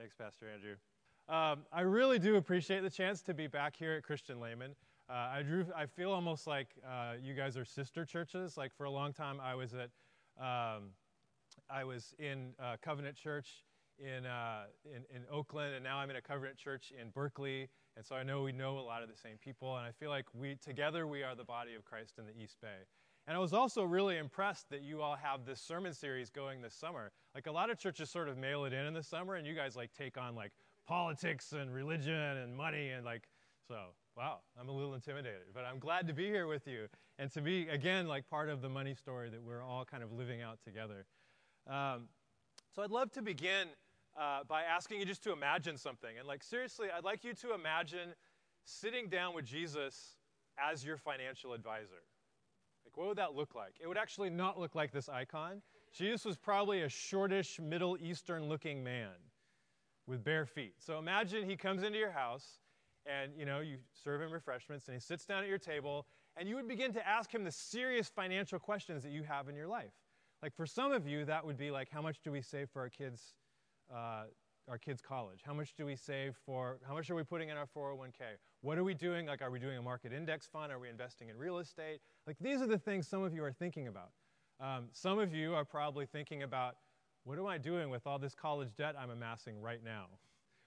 Thanks, Pastor Andrew. Um, I really do appreciate the chance to be back here at Christian Layman. Uh, I, drew, I feel almost like uh, you guys are sister churches. Like for a long time, I was at, um, I was in uh, Covenant Church in, uh, in, in Oakland, and now I'm in a Covenant Church in Berkeley. And so I know we know a lot of the same people, and I feel like we together we are the body of Christ in the East Bay. And I was also really impressed that you all have this sermon series going this summer. Like a lot of churches sort of mail it in in the summer, and you guys like take on like politics and religion and money and like so. Wow, I'm a little intimidated, but I'm glad to be here with you and to be again like part of the money story that we're all kind of living out together. Um, so I'd love to begin uh, by asking you just to imagine something, and like seriously, I'd like you to imagine sitting down with Jesus as your financial advisor. Like, what would that look like? It would actually not look like this icon. Jesus was probably a shortish, Middle Eastern looking man with bare feet. So imagine he comes into your house and you know you serve him refreshments and he sits down at your table and you would begin to ask him the serious financial questions that you have in your life. Like for some of you, that would be like, how much do we save for our kids' uh, our kids' college? How much do we save for, how much are we putting in our 401k? What are we doing? Like, are we doing a market index fund? Are we investing in real estate? Like, these are the things some of you are thinking about. Um, some of you are probably thinking about, what am I doing with all this college debt I'm amassing right now?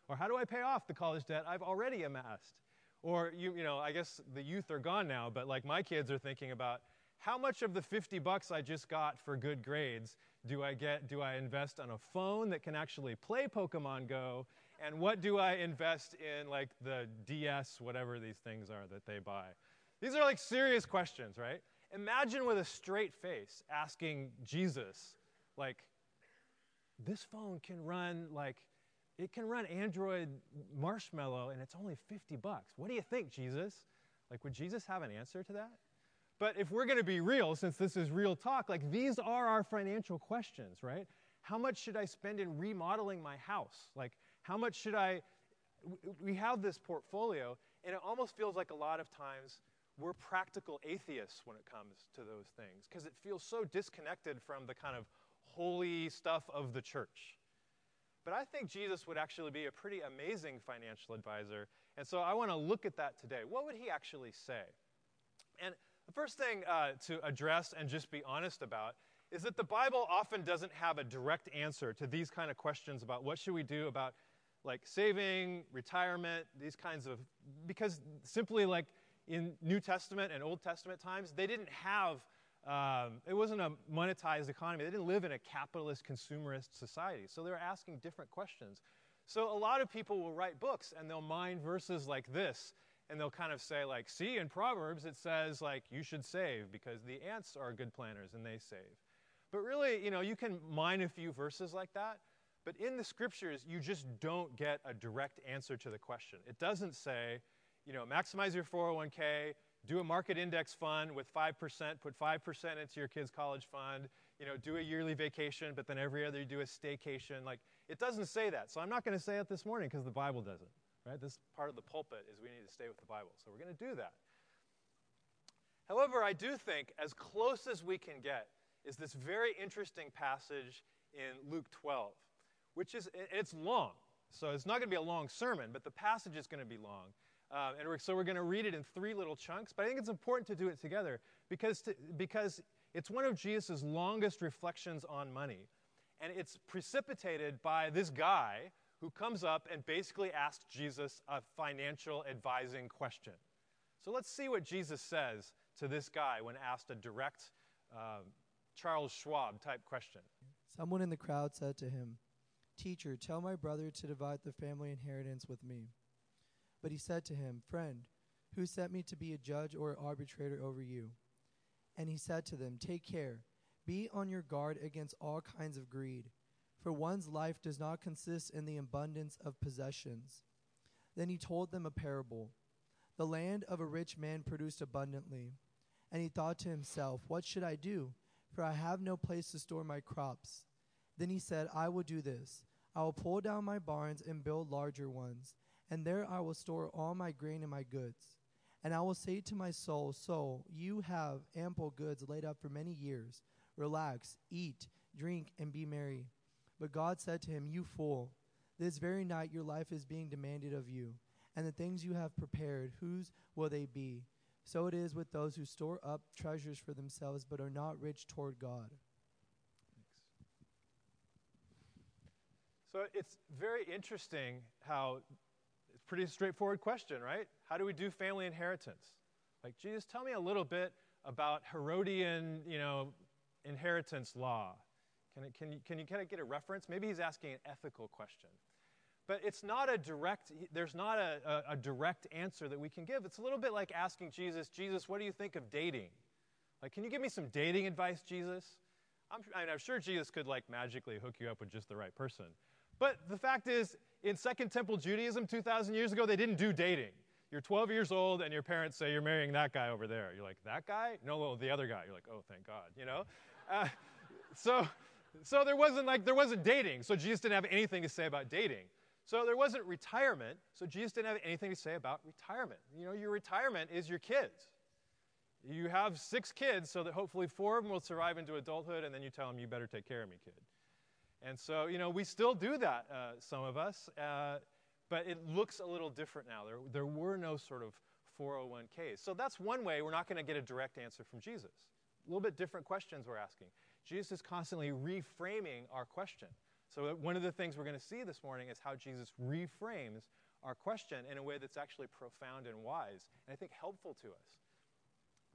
Or how do I pay off the college debt I've already amassed? Or, you, you know, I guess the youth are gone now, but like my kids are thinking about, how much of the 50 bucks I just got for good grades do I get? Do I invest on a phone that can actually play Pokemon Go? And what do I invest in, like the DS, whatever these things are that they buy? These are like serious questions, right? Imagine with a straight face asking Jesus, like, this phone can run like it can run Android Marshmallow and it's only 50 bucks. What do you think, Jesus? Like, would Jesus have an answer to that? But if we're going to be real, since this is real talk, like these are our financial questions, right? How much should I spend in remodeling my house? Like, how much should I? We have this portfolio, and it almost feels like a lot of times we're practical atheists when it comes to those things because it feels so disconnected from the kind of holy stuff of the church. But I think Jesus would actually be a pretty amazing financial advisor. And so I want to look at that today. What would he actually say? And the first thing uh, to address and just be honest about is that the Bible often doesn't have a direct answer to these kind of questions about what should we do about like saving, retirement, these kinds of because simply like in New Testament and Old Testament times, they didn't have um, it wasn't a monetized economy. They didn't live in a capitalist consumerist society. So they were asking different questions. So a lot of people will write books and they'll mine verses like this and they'll kind of say like see in proverbs it says like you should save because the ants are good planners and they save but really you know you can mine a few verses like that but in the scriptures you just don't get a direct answer to the question it doesn't say you know maximize your 401k do a market index fund with 5% put 5% into your kids college fund you know do a yearly vacation but then every other you do a staycation like it doesn't say that so i'm not going to say it this morning because the bible doesn't Right? This part of the pulpit is we need to stay with the Bible. So we're going to do that. However, I do think as close as we can get is this very interesting passage in Luke 12, which is it's long. So it's not going to be a long sermon, but the passage is going to be long. Uh, and we're, so we're going to read it in three little chunks, but I think it's important to do it together because, to, because it's one of Jesus' longest reflections on money. And it's precipitated by this guy who comes up and basically asks Jesus a financial advising question. So let's see what Jesus says to this guy when asked a direct uh, Charles Schwab type question. Someone in the crowd said to him, Teacher, tell my brother to divide the family inheritance with me. But he said to him, Friend, who sent me to be a judge or arbitrator over you? And he said to them, Take care, be on your guard against all kinds of greed for one's life does not consist in the abundance of possessions. Then he told them a parable. The land of a rich man produced abundantly. And he thought to himself, What should I do? For I have no place to store my crops. Then he said, I will do this. I will pull down my barns and build larger ones, and there I will store all my grain and my goods. And I will say to my soul, Soul, you have ample goods laid up for many years. Relax, eat, drink, and be merry. But God said to him, You fool, This very night your life is being demanded of you, and the things you have prepared, whose will they be? So it is with those who store up treasures for themselves but are not rich toward God. So it's very interesting how it's pretty straightforward question, right? How do we do family inheritance? Like, Jesus, tell me a little bit about Herodian, you know, inheritance law. Can, it, can, you, can you kind of get a reference? Maybe he's asking an ethical question. But it's not a direct, there's not a, a, a, direct answer that we can give. It's a little bit like asking Jesus, Jesus, what do you think of dating? Like, can you give me some dating advice, Jesus? I'm, I mean, I'm sure Jesus could, like, magically hook you up with just the right person. But the fact is, in Second Temple Judaism 2,000 years ago, they didn't do dating. You're 12 years old and your parents say you're marrying that guy over there. You're like, that guy? No, the other guy. You're like, oh, thank God, you know? Uh, so, so there wasn't like, there wasn't dating. So Jesus didn't have anything to say about dating. So there wasn't retirement. So Jesus didn't have anything to say about retirement. You know, your retirement is your kids. You have six kids so that hopefully four of them will survive into adulthood and then you tell them, you better take care of me, kid. And so, you know, we still do that, uh, some of us, uh, but it looks a little different now. There, there were no sort of 401ks. So that's one way we're not going to get a direct answer from Jesus. A little bit different questions we're asking. Jesus is constantly reframing our question. So, uh, one of the things we're going to see this morning is how Jesus reframes our question in a way that's actually profound and wise, and I think helpful to us.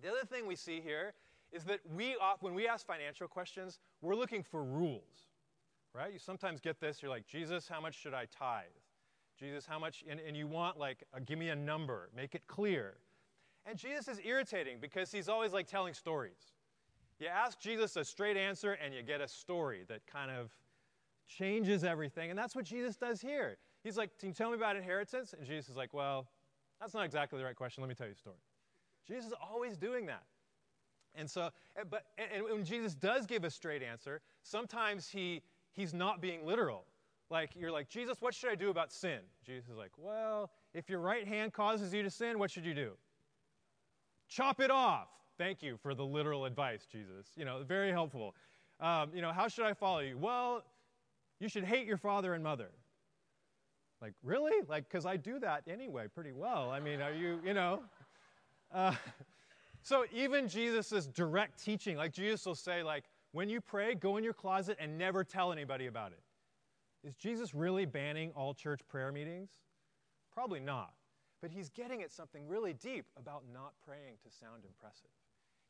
The other thing we see here is that we, when we ask financial questions, we're looking for rules right? You sometimes get this, you're like, Jesus, how much should I tithe? Jesus, how much, and, and you want like, a, give me a number, make it clear. And Jesus is irritating because he's always like telling stories. You ask Jesus a straight answer and you get a story that kind of changes everything. And that's what Jesus does here. He's like, Can you tell me about inheritance? And Jesus is like, Well, that's not exactly the right question. Let me tell you a story. Jesus is always doing that. And so, but, and when Jesus does give a straight answer, sometimes he he's not being literal. Like, you're like, Jesus, what should I do about sin? Jesus is like, well, if your right hand causes you to sin, what should you do? Chop it off. Thank you for the literal advice, Jesus. You know, very helpful. Um, you know, how should I follow you? Well, you should hate your father and mother. Like, really? Like, because I do that anyway pretty well. I mean, are you, you know? Uh, so even Jesus' direct teaching, like Jesus will say, like, when you pray, go in your closet and never tell anybody about it. Is Jesus really banning all church prayer meetings? Probably not. But he's getting at something really deep about not praying to sound impressive.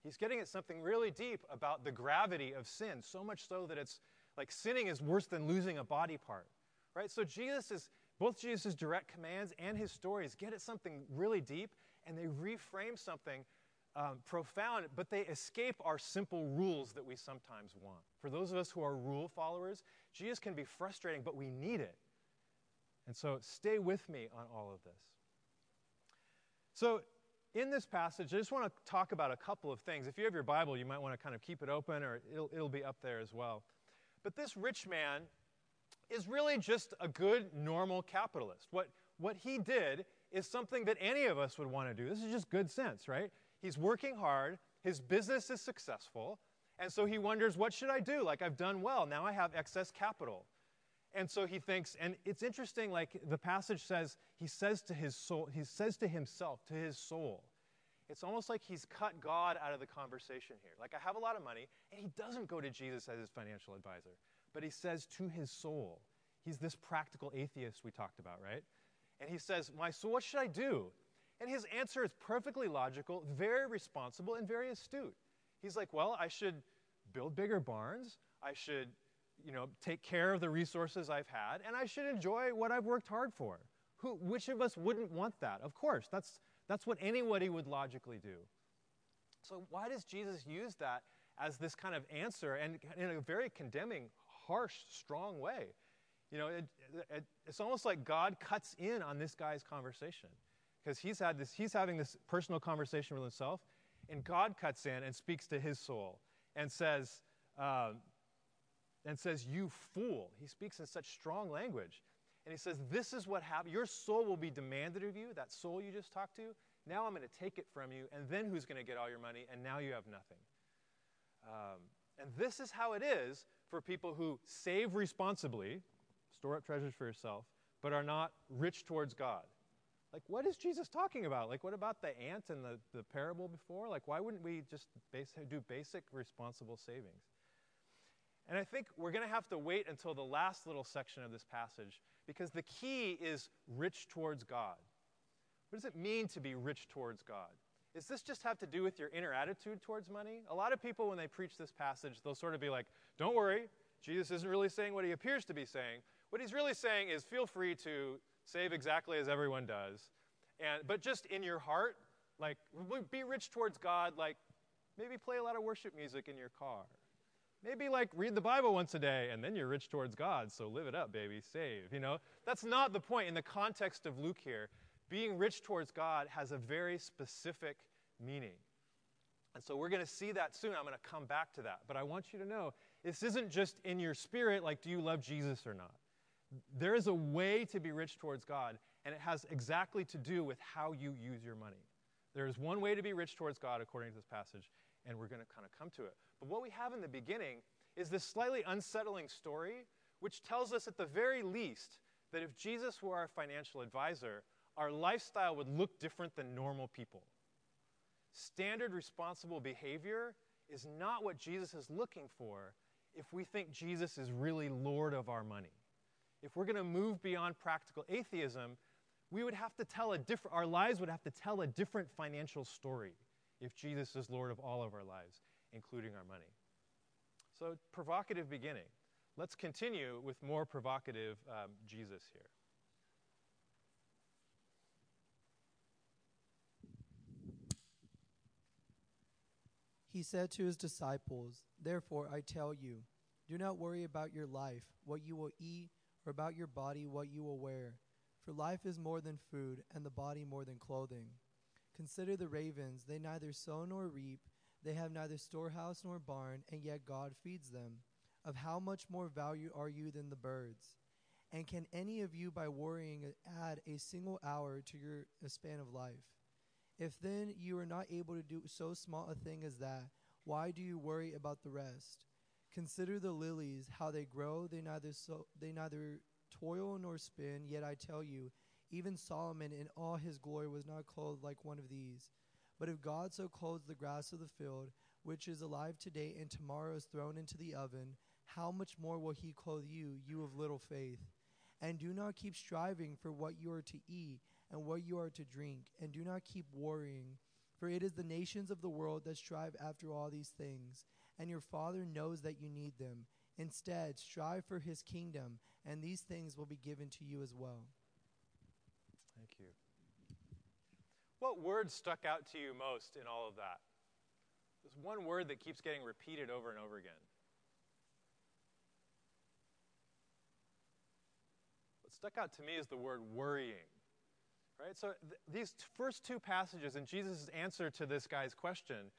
He's getting at something really deep about the gravity of sin, so much so that it's like sinning is worse than losing a body part. Right? So Jesus is both Jesus' direct commands and his stories get at something really deep and they reframe something um, profound, but they escape our simple rules that we sometimes want. For those of us who are rule followers, Jesus can be frustrating, but we need it. And so stay with me on all of this. So, in this passage, I just want to talk about a couple of things. If you have your Bible, you might want to kind of keep it open, or it'll, it'll be up there as well. But this rich man is really just a good, normal capitalist. What, what he did is something that any of us would want to do. This is just good sense, right? He's working hard, his business is successful, and so he wonders, what should I do? Like, I've done well, now I have excess capital. And so he thinks, and it's interesting, like the passage says, he says to his soul, he says to himself, to his soul, it's almost like he's cut God out of the conversation here. Like, I have a lot of money, and he doesn't go to Jesus as his financial advisor, but he says to his soul, he's this practical atheist we talked about, right? And he says, My soul, what should I do? And his answer is perfectly logical, very responsible, and very astute. He's like, Well, I should build bigger barns. I should, you know, take care of the resources I've had, and I should enjoy what I've worked hard for. Who, which of us wouldn't want that? Of course, that's, that's what anybody would logically do. So, why does Jesus use that as this kind of answer and in a very condemning, harsh, strong way? You know, it, it, it's almost like God cuts in on this guy's conversation because he's had this he's having this personal conversation with himself and god cuts in and speaks to his soul and says uh, and says you fool. He speaks in such strong language. And he says this is what happened your soul will be demanded of you that soul you just talked to. Now i'm going to take it from you and then who's going to get all your money? And now you have nothing. Um, and this is how it is for people who save responsibly store up treasures for yourself, but are not rich towards God. Like, what is Jesus talking about? Like, what about the ant and the, the parable before? Like, why wouldn't we just base, do basic responsible savings? And I think we're going to have to wait until the last little section of this passage because the key is rich towards God. What does it mean to be rich towards God? Does this just have to do with your inner attitude towards money? A lot of people, when they preach this passage, they'll sort of be like, don't worry, Jesus isn't really saying what he appears to be saying. What he's really saying is feel free to save exactly as everyone does. And, but just in your heart, like, be rich towards God, like, maybe play a lot of worship music in your car. Maybe, like, read the Bible once a day, and then you're rich towards God, so live it up, baby, save. You know, that's not the point in the context of Luke here. Being rich towards God has a very specific meaning. And so we're going to see that soon. I'm going to come back to that. But I want you to know this isn't just in your spirit, like, do you love Jesus or not? There is a way to be rich towards God, and it has exactly to do with how you use your money. There is one way to be rich towards God according to this passage, and we're going to kind of come to it. But what we have in the beginning is this slightly unsettling story, which tells us at the very least that if Jesus were our financial advisor, our lifestyle would look different than normal people. Standard responsible behavior is not what Jesus is looking for if we think Jesus is really Lord of our money if we're going to move beyond practical atheism, we would have to tell a different, our lives would have to tell a different financial story if Jesus is Lord of all of our lives, including our money. So, provocative beginning. Let's continue with more provocative um, Jesus here. He said to his disciples, Therefore I tell you, do not worry about your life, what you will eat or about your body what you will wear. For life is more than food, and the body more than clothing. Consider the ravens, they neither sow nor reap, they have neither storehouse nor barn, and yet God feeds them. Of how much more value are you than the birds? And can any of you, by worrying, add a single hour to your span of life? If then you are not able to do so small a thing as that, why do you worry about the rest? Consider the lilies, how they grow, they neither so, they neither toil nor spin, yet I tell you, even Solomon in all his glory was not clothed like one of these. But if God so clothes the grass of the field, which is alive today and tomorrow is thrown into the oven, how much more will he clothe you, you of little faith? And do not keep striving for what you are to eat and what you are to drink, and do not keep worrying, for it is the nations of the world that strive after all these things and your Father knows that you need them. Instead, strive for his kingdom, and these things will be given to you as well. Thank you. What word stuck out to you most in all of that? There's one word that keeps getting repeated over and over again. What stuck out to me is the word worrying. Right? So th- these first two passages in Jesus' answer to this guy's question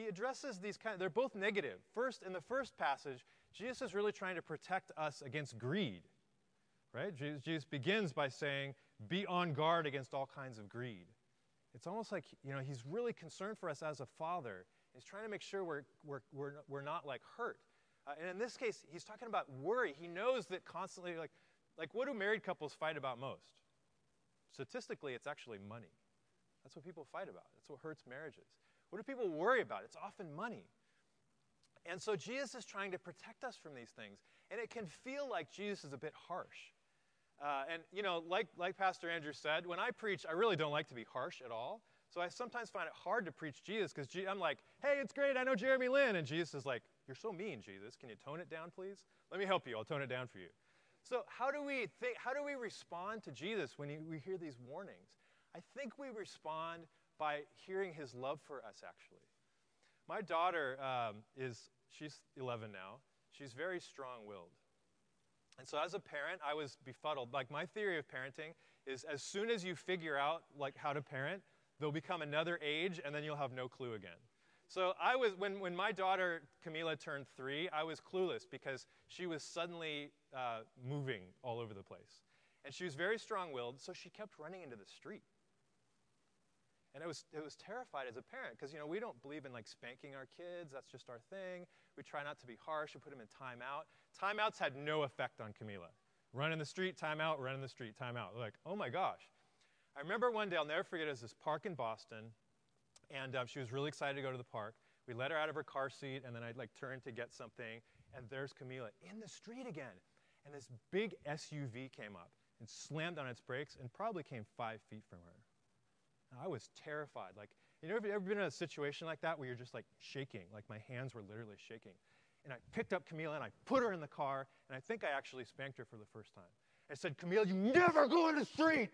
he addresses these kind of, they're both negative. First, in the first passage, Jesus is really trying to protect us against greed. Right? Jesus begins by saying, be on guard against all kinds of greed. It's almost like, you know, he's really concerned for us as a father. He's trying to make sure we're, we're, we're, we're not like hurt. Uh, and in this case, he's talking about worry. He knows that constantly, like, like, what do married couples fight about most? Statistically, it's actually money. That's what people fight about. That's what hurts marriages. What do people worry about? It's often money. And so Jesus is trying to protect us from these things. And it can feel like Jesus is a bit harsh. Uh, and, you know, like, like Pastor Andrew said, when I preach, I really don't like to be harsh at all. So I sometimes find it hard to preach Jesus because I'm like, hey, it's great, I know Jeremy Lin. And Jesus is like, you're so mean, Jesus. Can you tone it down, please? Let me help you. I'll tone it down for you. So how do we think, how do we respond to Jesus when we hear these warnings? I think we respond by hearing his love for us, actually. My daughter um, is, she's 11 now. She's very strong willed. And so as a parent, I was befuddled. Like my theory of parenting is as soon as you figure out like how to parent, there'll become another age and then you'll have no clue again. So I was when, when my daughter Camila turned three, I was clueless because she was suddenly uh, moving all over the place. And she was very strong-willed, so she kept running into the street. And it was, it was terrified as a parent because, you know, we don't believe in like spanking our kids. That's just our thing. We try not to be harsh. We put them in timeout. Timeouts had no effect on Camila. Run in the street, time out, run in the street, time out. Like, oh my gosh. I remember one day, I'll never forget, it was this park in Boston, and um, she was really excited to go to the park. We let her out of her car seat, and then I'd like turn to get something, and there's Camila in the street again. And this big SUV came up and slammed on its brakes and probably came five feet from her. And I was terrified. Like, you know, have you ever been in a situation like that where you're just like shaking? Like my hands were literally shaking. And I picked up Camila and I put her in the car, and I think I actually spanked her for the first time. I said, Camila, you never go in the street.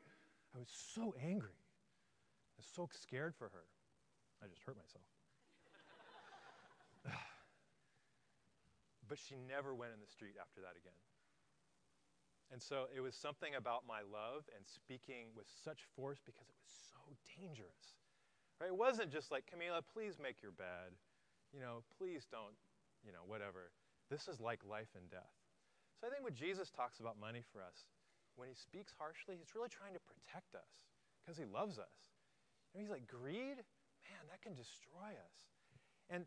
I was so angry. I was so scared for her. I just hurt myself. but she never went in the street after that again. And so it was something about my love and speaking with such force because it was so dangerous. Right? It wasn't just like, Camila, please make your bed. You know, please don't, you know, whatever. This is like life and death. So I think when Jesus talks about money for us, when he speaks harshly, he's really trying to protect us because he loves us. And he's like, greed, man, that can destroy us. And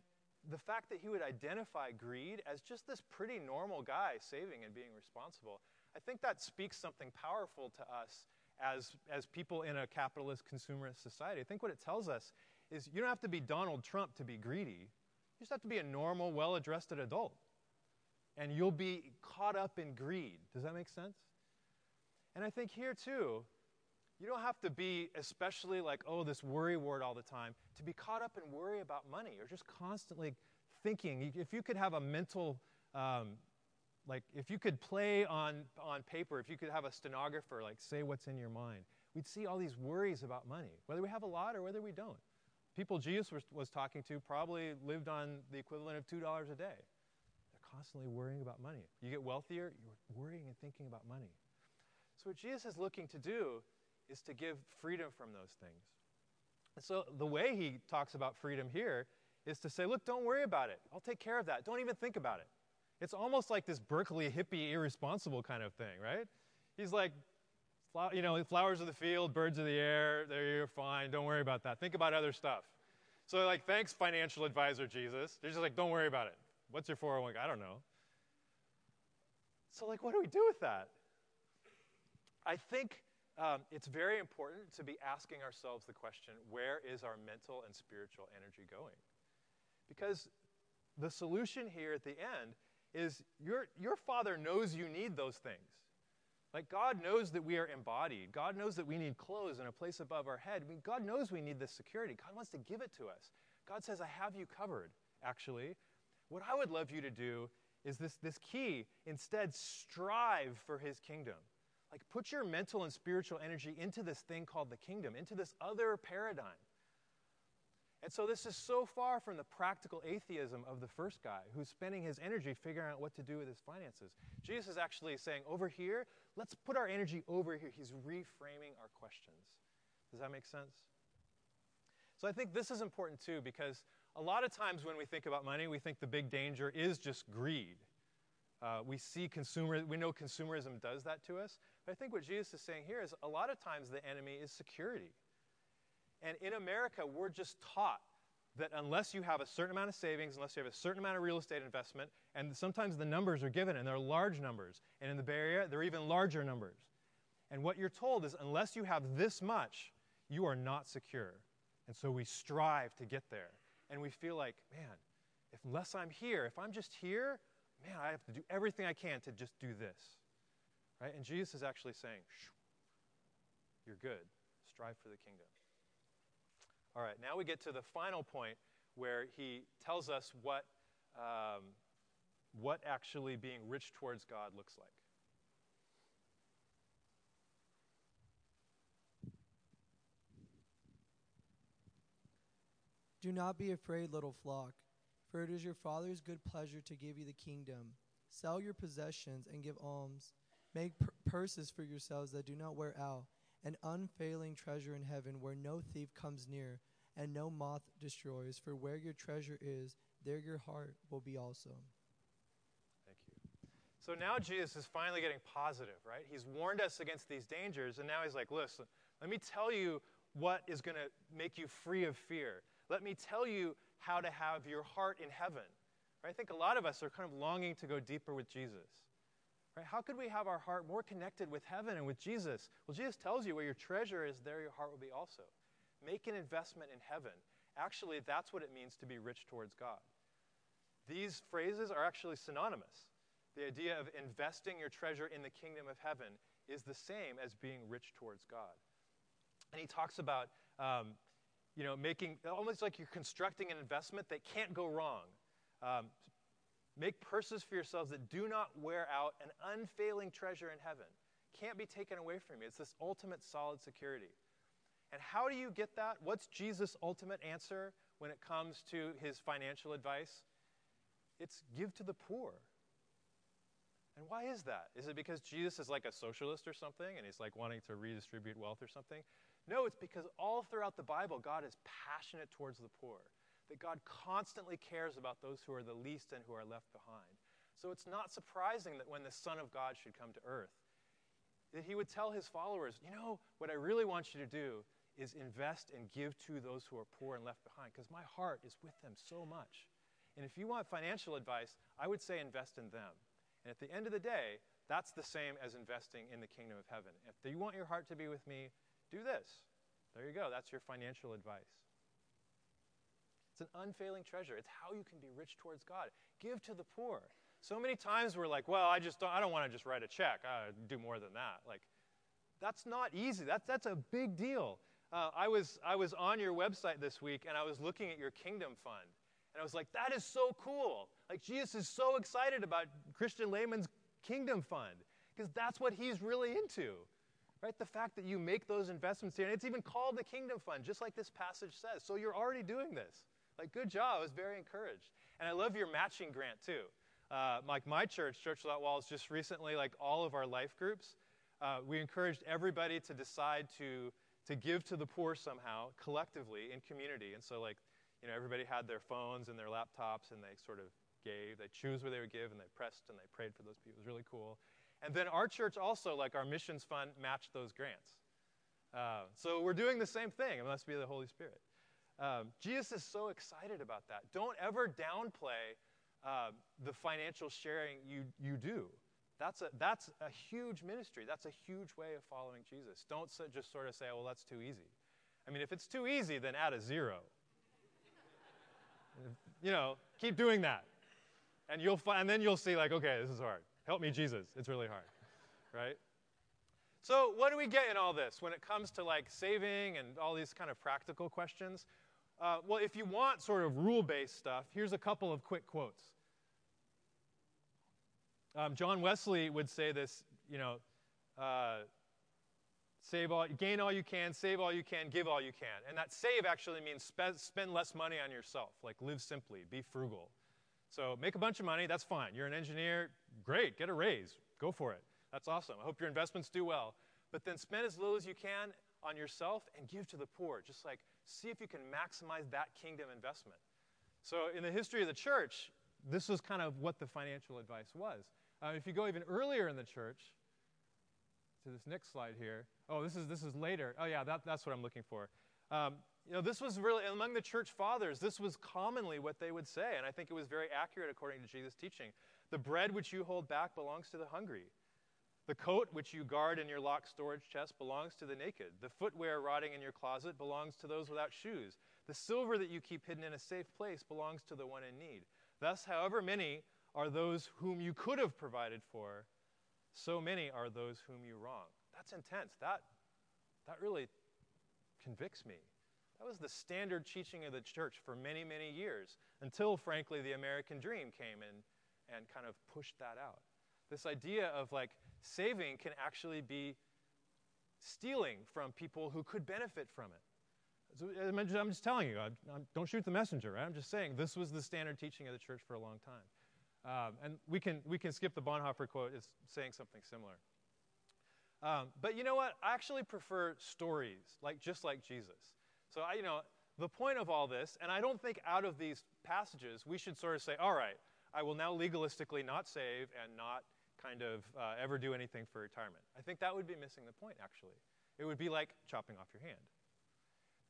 the fact that he would identify greed as just this pretty normal guy saving and being responsible, I think that speaks something powerful to us as, as people in a capitalist consumerist society. I think what it tells us is you don't have to be Donald Trump to be greedy. You just have to be a normal, well adjusted adult. And you'll be caught up in greed. Does that make sense? And I think here too, you don't have to be especially like, oh, this worry ward all the time, to be caught up in worry about money or just constantly thinking. If you could have a mental, um, like, if you could play on, on paper, if you could have a stenographer, like, say what's in your mind, we'd see all these worries about money, whether we have a lot or whether we don't. People Jesus was, was talking to probably lived on the equivalent of $2 a day. They're constantly worrying about money. You get wealthier, you're worrying and thinking about money. So, what Jesus is looking to do is to give freedom from those things. And so, the way he talks about freedom here is to say, look, don't worry about it. I'll take care of that. Don't even think about it. It's almost like this Berkeley hippie, irresponsible kind of thing, right? He's like, you know, flowers of the field, birds of the air, there you're fine. Don't worry about that. Think about other stuff. So, like, thanks, financial advisor Jesus. They're just like, don't worry about it. What's your 401? I don't know. So, like, what do we do with that? I think um, it's very important to be asking ourselves the question where is our mental and spiritual energy going? Because the solution here at the end is your, your Father knows you need those things. Like, God knows that we are embodied. God knows that we need clothes and a place above our head. I mean, God knows we need this security. God wants to give it to us. God says, I have you covered, actually. What I would love you to do is this, this key instead, strive for his kingdom. Like, put your mental and spiritual energy into this thing called the kingdom, into this other paradigm. And so, this is so far from the practical atheism of the first guy who's spending his energy figuring out what to do with his finances. Jesus is actually saying, over here, let's put our energy over here. He's reframing our questions. Does that make sense? So, I think this is important too because a lot of times when we think about money, we think the big danger is just greed. Uh, we see consumer, we know consumerism does that to us. But I think what Jesus is saying here is a lot of times the enemy is security. And in America, we're just taught that unless you have a certain amount of savings, unless you have a certain amount of real estate investment, and sometimes the numbers are given and they're large numbers. And in the Bay Area, they're even larger numbers. And what you're told is unless you have this much, you are not secure. And so we strive to get there. And we feel like, man, if unless I'm here, if I'm just here, man, I have to do everything I can to just do this. Right? And Jesus is actually saying, you're good. Strive for the kingdom. All right, now we get to the final point where he tells us what, um, what actually being rich towards God looks like. Do not be afraid, little flock, for it is your Father's good pleasure to give you the kingdom. Sell your possessions and give alms. Make purses for yourselves that do not wear out, an unfailing treasure in heaven where no thief comes near and no moth destroys. For where your treasure is, there your heart will be also. Thank you. So now Jesus is finally getting positive, right? He's warned us against these dangers, and now he's like, listen, let me tell you what is going to make you free of fear. Let me tell you how to have your heart in heaven. Right? I think a lot of us are kind of longing to go deeper with Jesus. Right? How could we have our heart more connected with heaven and with Jesus? Well, Jesus tells you where your treasure is, there your heart will be also. Make an investment in heaven. Actually, that's what it means to be rich towards God. These phrases are actually synonymous. The idea of investing your treasure in the kingdom of heaven is the same as being rich towards God. And he talks about, um, you know, making almost like you're constructing an investment that can't go wrong. Um, make purses for yourselves that do not wear out, an unfailing treasure in heaven. Can't be taken away from you. It's this ultimate solid security. And how do you get that? What's Jesus' ultimate answer when it comes to his financial advice? It's give to the poor. And why is that? Is it because Jesus is like a socialist or something and he's like wanting to redistribute wealth or something? No, it's because all throughout the Bible, God is passionate towards the poor, that God constantly cares about those who are the least and who are left behind. So it's not surprising that when the Son of God should come to earth, that he would tell his followers, you know, what I really want you to do is invest and give to those who are poor and left behind, because my heart is with them so much. And if you want financial advice, I would say invest in them. And at the end of the day, that's the same as investing in the kingdom of heaven. If you want your heart to be with me, do this. There you go. That's your financial advice. It's an unfailing treasure. It's how you can be rich towards God. Give to the poor. So many times we're like, well, I just don't, I don't want to just write a check. I do more than that. Like, that's not easy. That's, that's a big deal. Uh, I, was, I was on your website this week and I was looking at your kingdom fund. And I was like, that is so cool. Like, Jesus is so excited about Christian Layman's kingdom fund because that's what he's really into. Right? The fact that you make those investments here, and it's even called the kingdom fund, just like this passage says. So you're already doing this. Like, good job. I was very encouraged. And I love your matching grant, too. Uh, like my church, Church Without Walls, just recently, like all of our life groups, uh, we encouraged everybody to decide to, to give to the poor somehow, collectively, in community. And so, like, you know, everybody had their phones and their laptops, and they sort of gave. They choose where they would give, and they pressed and they prayed for those people. It was really cool. And then our church also, like our missions fund, matched those grants. Uh, so we're doing the same thing. It must be the Holy Spirit. Um, Jesus is so excited about that. Don't ever downplay uh, the financial sharing you, you do. That's a, that's a huge ministry. That's a huge way of following Jesus. Don't so, just sort of say, well, that's too easy. I mean, if it's too easy, then add a zero. you know, keep doing that. And, you'll find, and then you'll see, like, okay, this is hard. Help me, Jesus. It's really hard, right? So, what do we get in all this when it comes to like saving and all these kind of practical questions? Uh, well, if you want sort of rule based stuff, here's a couple of quick quotes. Um, John Wesley would say this, you know, uh, save all, gain all you can, save all you can, give all you can. And that save actually means spe- spend less money on yourself, like live simply, be frugal. So make a bunch of money, that's fine. You're an engineer, great, get a raise, go for it. That's awesome. I hope your investments do well. But then spend as little as you can on yourself and give to the poor. Just like see if you can maximize that kingdom investment. So in the history of the church, this was kind of what the financial advice was. Uh, if you go even earlier in the church, to this next slide here. Oh, this is this is later. Oh yeah, that, that's what I'm looking for. Um, you know, this was really among the church fathers. This was commonly what they would say, and I think it was very accurate according to Jesus' teaching. The bread which you hold back belongs to the hungry. The coat which you guard in your locked storage chest belongs to the naked. The footwear rotting in your closet belongs to those without shoes. The silver that you keep hidden in a safe place belongs to the one in need. Thus, however many are those whom you could have provided for, so many are those whom you wrong. That's intense. That, that really convicts me. That was the standard teaching of the church for many, many years until, frankly, the American dream came in and kind of pushed that out. This idea of like saving can actually be stealing from people who could benefit from it. So I'm just telling you, I, I, don't shoot the messenger, right? I'm just saying this was the standard teaching of the church for a long time. Um, and we can, we can skip the Bonhoeffer quote, it's saying something similar. Um, but you know what? I actually prefer stories, like just like Jesus. So I, you know, the point of all this, and I don't think out of these passages we should sort of say, all right, I will now legalistically not save and not kind of uh, ever do anything for retirement. I think that would be missing the point, actually. It would be like chopping off your hand.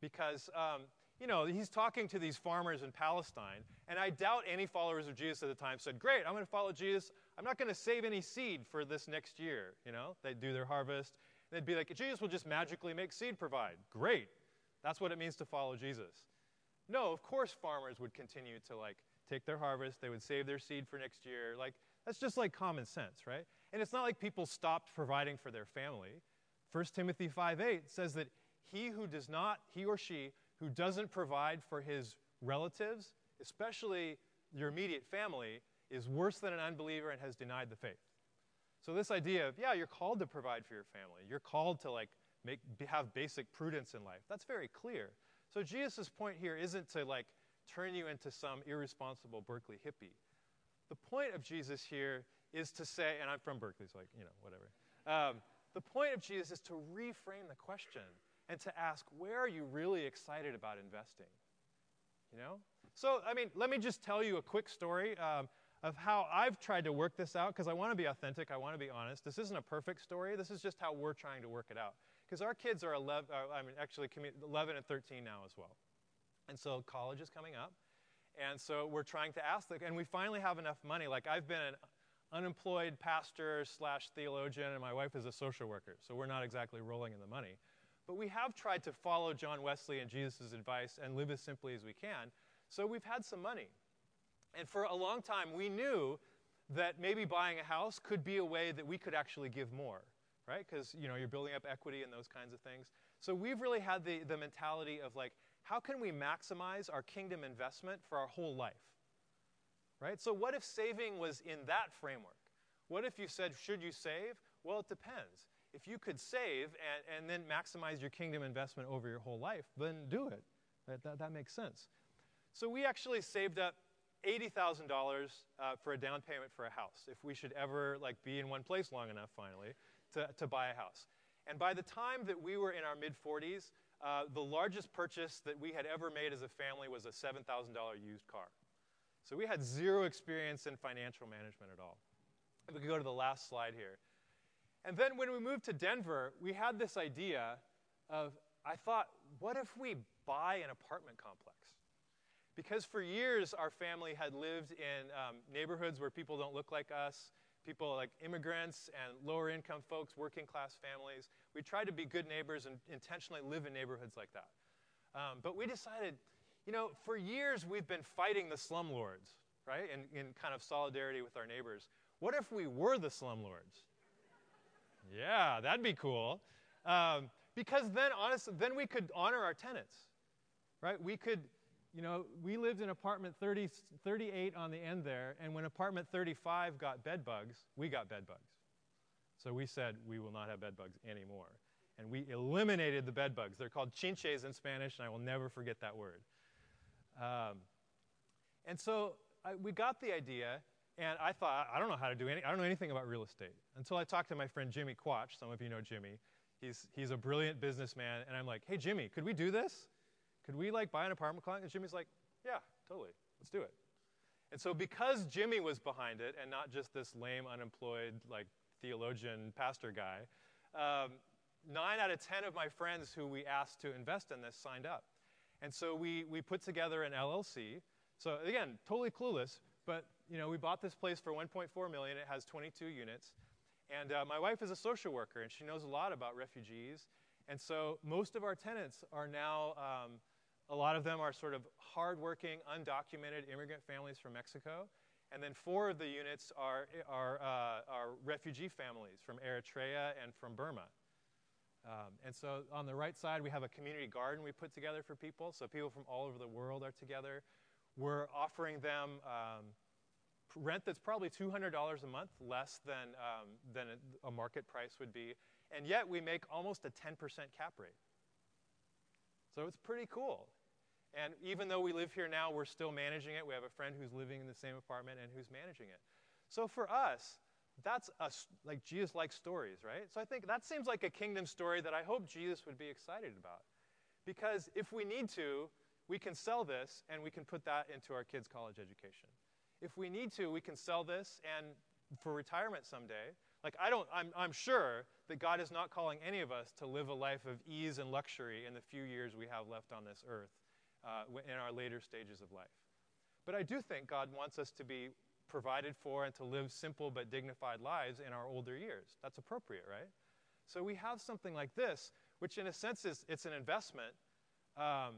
Because, um, you know, he's talking to these farmers in Palestine, and I doubt any followers of Jesus at the time said, Great, I'm going to follow Jesus. I'm not going to save any seed for this next year. You know, they'd do their harvest. They'd be like, Jesus will just magically make seed provide. Great. That's what it means to follow Jesus. No, of course farmers would continue to like take their harvest. They would save their seed for next year. Like that's just like common sense, right? And it's not like people stopped providing for their family. 1 Timothy 5:8 says that he who does not, he or she who doesn't provide for his relatives, especially your immediate family, is worse than an unbeliever and has denied the faith. So this idea of, yeah, you're called to provide for your family. You're called to like make have basic prudence in life. That's very clear. So Jesus' point here isn't to like turn you into some irresponsible Berkeley hippie. The point of Jesus here is to say, and I'm from Berkeley, so like, you know, whatever. Um, the point of Jesus is to reframe the question and to ask, where are you really excited about investing? You know? So, I mean, let me just tell you a quick story um, of how I've tried to work this out because I want to be authentic, I want to be honest. This isn't a perfect story, this is just how we're trying to work it out. Because our kids are 11, uh, I mean, actually 11 and 13 now as well. And so college is coming up. And so we're trying to ask, them, and we finally have enough money. Like, I've been an unemployed pastor slash theologian, and my wife is a social worker, so we're not exactly rolling in the money. But we have tried to follow John Wesley and Jesus' advice and live as simply as we can. So we've had some money. And for a long time, we knew that maybe buying a house could be a way that we could actually give more, right? Because, you know, you're building up equity and those kinds of things. So we've really had the, the mentality of like, how can we maximize our kingdom investment for our whole life? Right? So what if saving was in that framework? What if you said, should you save? Well, it depends if you could save and, and then maximize your kingdom investment over your whole life, then do it. That, that, that makes sense. So we actually saved up $80,000 uh, for a down payment for a house if we should ever like be in one place long enough finally to, to buy a house. And by the time that we were in our mid 40s, uh, the largest purchase that we had ever made as a family was a $7,000 used car. So we had zero experience in financial management at all. If we could go to the last slide here. And then when we moved to Denver, we had this idea of, I thought, what if we buy an apartment complex? Because for years, our family had lived in um, neighborhoods where people don't look like us, people like immigrants and lower income folks, working class families. We tried to be good neighbors and intentionally live in neighborhoods like that. Um, but we decided, you know, for years we've been fighting the slumlords, right? In, in kind of solidarity with our neighbors. What if we were the slumlords? Yeah, that'd be cool. Um, because then, honestly, then we could honor our tenants, right? We could, you know, we lived in apartment 30, 38 on the end there, and when apartment 35 got bed bugs, we got bed bugs. So we said, we will not have bed bugs anymore. And we eliminated the bed bugs. They're called chinches in Spanish, and I will never forget that word. Um, and so I, we got the idea, and I thought, I don't know how to do any, I don't know anything about real estate until I talked to my friend Jimmy Quach. Some of you know Jimmy. He's, he's a brilliant businessman. And I'm like, hey, Jimmy, could we do this? Could we like buy an apartment complex? And Jimmy's like, yeah, totally. Let's do it. And so because Jimmy was behind it and not just this lame, unemployed, like theologian pastor guy, um, nine out of 10 of my friends who we asked to invest in this signed up. And so we, we put together an LLC. So again, totally clueless, but you know, we bought this place for 1.4 million. It has 22 units. And uh, my wife is a social worker, and she knows a lot about refugees. And so most of our tenants are now, um, a lot of them are sort of hardworking, undocumented immigrant families from Mexico. And then four of the units are, are, uh, are refugee families from Eritrea and from Burma. Um, and so on the right side, we have a community garden we put together for people. So people from all over the world are together. We're offering them um, rent that's probably $200 a month less than, um, than a, a market price would be. And yet we make almost a 10% cap rate. So it's pretty cool. And even though we live here now, we're still managing it. We have a friend who's living in the same apartment and who's managing it. So for us, that's a, like Jesus likes stories, right? So I think that seems like a kingdom story that I hope Jesus would be excited about. Because if we need to, we can sell this and we can put that into our kids' college education if we need to, we can sell this and for retirement someday. Like, I don't, I'm, I'm sure that God is not calling any of us to live a life of ease and luxury in the few years we have left on this earth uh, in our later stages of life. But I do think God wants us to be provided for and to live simple but dignified lives in our older years. That's appropriate, right? So we have something like this, which in a sense is it's an investment, um,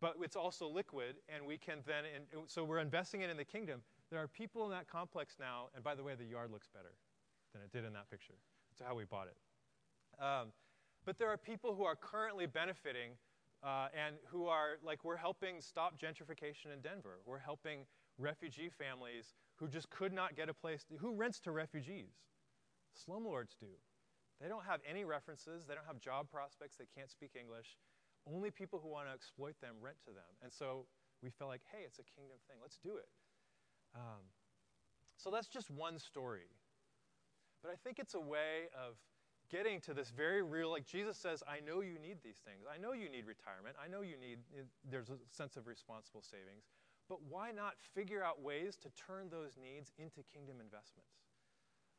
but it's also liquid, and we can then, in, so we're investing it in the kingdom. There are people in that complex now, and by the way, the yard looks better than it did in that picture. That's how we bought it. Um, but there are people who are currently benefiting uh, and who are, like, we're helping stop gentrification in Denver. We're helping refugee families who just could not get a place. To, who rents to refugees? Slumlords do. They don't have any references, they don't have job prospects, they can't speak English. Only people who want to exploit them rent to them. And so we felt like, hey, it's a kingdom thing, let's do it. Um, so that's just one story. But I think it's a way of getting to this very real, like Jesus says, I know you need these things. I know you need retirement. I know you need, there's a sense of responsible savings. But why not figure out ways to turn those needs into kingdom investments?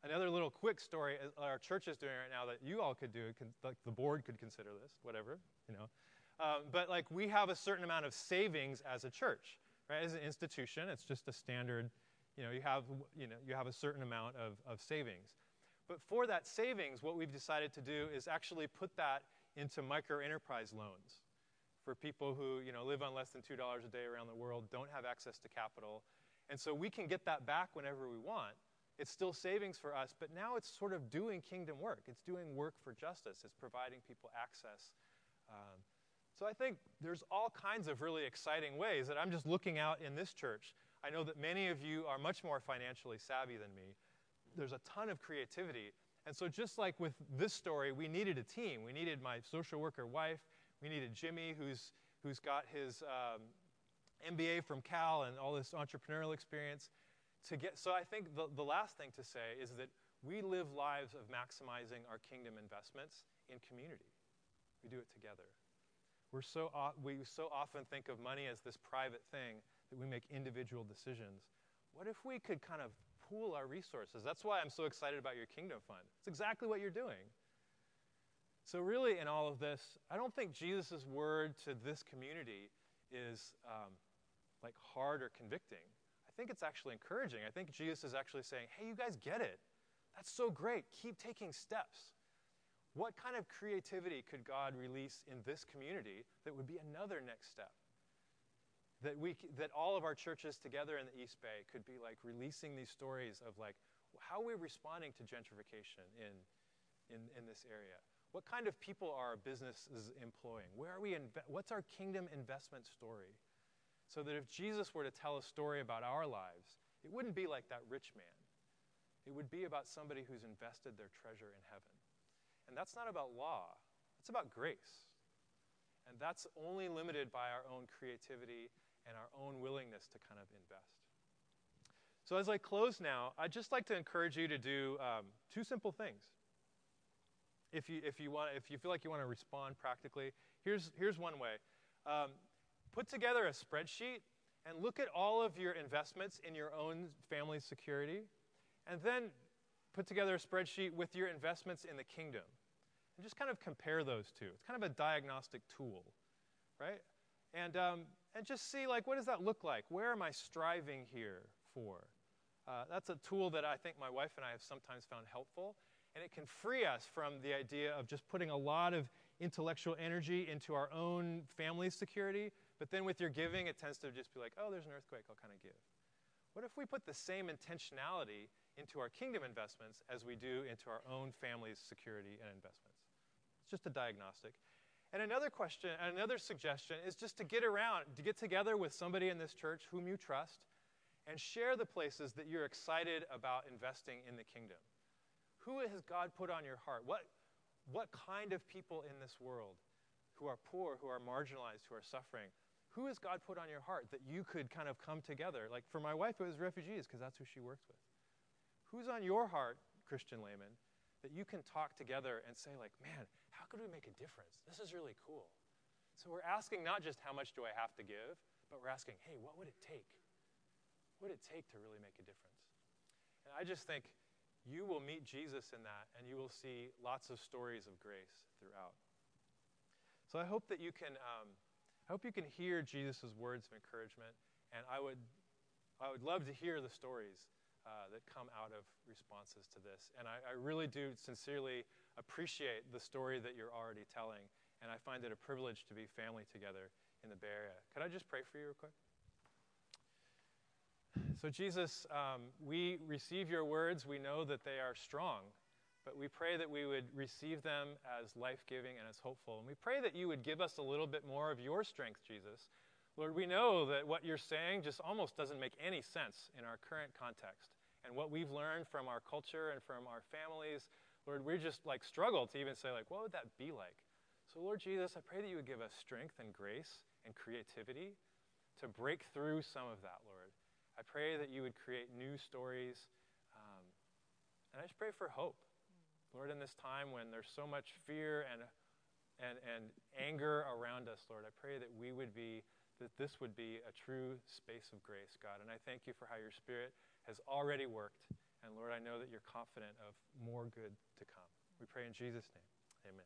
Another little quick story our church is doing right now that you all could do, like the board could consider this, whatever, you know. Um, but like we have a certain amount of savings as a church, right? As an institution, it's just a standard, you know, you have, you know, you have a certain amount of, of savings. But for that savings, what we've decided to do is actually put that into micro enterprise loans for people who you know, live on less than $2 a day around the world, don't have access to capital. And so we can get that back whenever we want. It's still savings for us, but now it's sort of doing kingdom work. It's doing work for justice, it's providing people access. Um, so I think there's all kinds of really exciting ways that I'm just looking out in this church. I know that many of you are much more financially savvy than me there's a ton of creativity. And so, just like with this story, we needed a team. We needed my social worker wife. We needed Jimmy, who's, who's got his um, MBA from Cal and all this entrepreneurial experience. To get, so, I think the, the last thing to say is that we live lives of maximizing our kingdom investments in community. We do it together. We're so, we so often think of money as this private thing that we make individual decisions. What if we could kind of pool our resources. That's why I'm so excited about your Kingdom Fund. It's exactly what you're doing. So, really, in all of this, I don't think Jesus' word to this community is um, like hard or convicting. I think it's actually encouraging. I think Jesus is actually saying, hey, you guys get it. That's so great. Keep taking steps. What kind of creativity could God release in this community that would be another next step? That we that all of our churches together in the East Bay could be like releasing these stories of like how are we responding to gentrification in in, in this area? What kind of people are our businesses employing? Where are we what's our kingdom investment story? So that if Jesus were to tell a story about our lives, it wouldn't be like that rich man. It would be about somebody who's invested their treasure in heaven. And that's not about law, it's about grace. And that's only limited by our own creativity and our own willingness to kind of invest. So, as I close now, I'd just like to encourage you to do um, two simple things. If you, if, you want, if you feel like you want to respond practically, here's, here's one way. Um, put together a spreadsheet and look at all of your investments in your own family security, and then put together a spreadsheet with your investments in the kingdom. And just kind of compare those two. It's kind of a diagnostic tool, right? And um, and just see like what does that look like? Where am i striving here for? Uh, that's a tool that i think my wife and i have sometimes found helpful and it can free us from the idea of just putting a lot of intellectual energy into our own family security but then with your giving it tends to just be like oh there's an earthquake i'll kind of give. What if we put the same intentionality into our kingdom investments as we do into our own family's security and investments? It's just a diagnostic and another question, another suggestion is just to get around, to get together with somebody in this church whom you trust and share the places that you're excited about investing in the kingdom. Who has God put on your heart? What, what kind of people in this world who are poor, who are marginalized, who are suffering? Who has God put on your heart that you could kind of come together? Like for my wife, it was refugees because that's who she works with. Who's on your heart, Christian layman, that you can talk together and say, like, man, how could we make a difference? This is really cool. So we're asking not just how much do I have to give, but we're asking, hey, what would it take? What would it take to really make a difference? And I just think you will meet Jesus in that, and you will see lots of stories of grace throughout. So I hope that you can, um, I hope you can hear Jesus' words of encouragement, and I would, I would love to hear the stories uh, that come out of responses to this. And I, I really do sincerely appreciate the story that you're already telling. And I find it a privilege to be family together in the Bay Area. Could I just pray for you real quick? So, Jesus, um, we receive your words. We know that they are strong, but we pray that we would receive them as life giving and as hopeful. And we pray that you would give us a little bit more of your strength, Jesus. Lord, we know that what you're saying just almost doesn't make any sense in our current context. And what we've learned from our culture and from our families, Lord, we just like struggle to even say, like, what would that be like? So, Lord Jesus, I pray that you would give us strength and grace and creativity to break through some of that, Lord. I pray that you would create new stories. Um, and I just pray for hope. Lord, in this time when there's so much fear and, and, and anger around us, Lord, I pray that we would be, that this would be a true space of grace, God. And I thank you for how your Spirit has already worked. And Lord, I know that you're confident of more good to come. We pray in Jesus' name. Amen.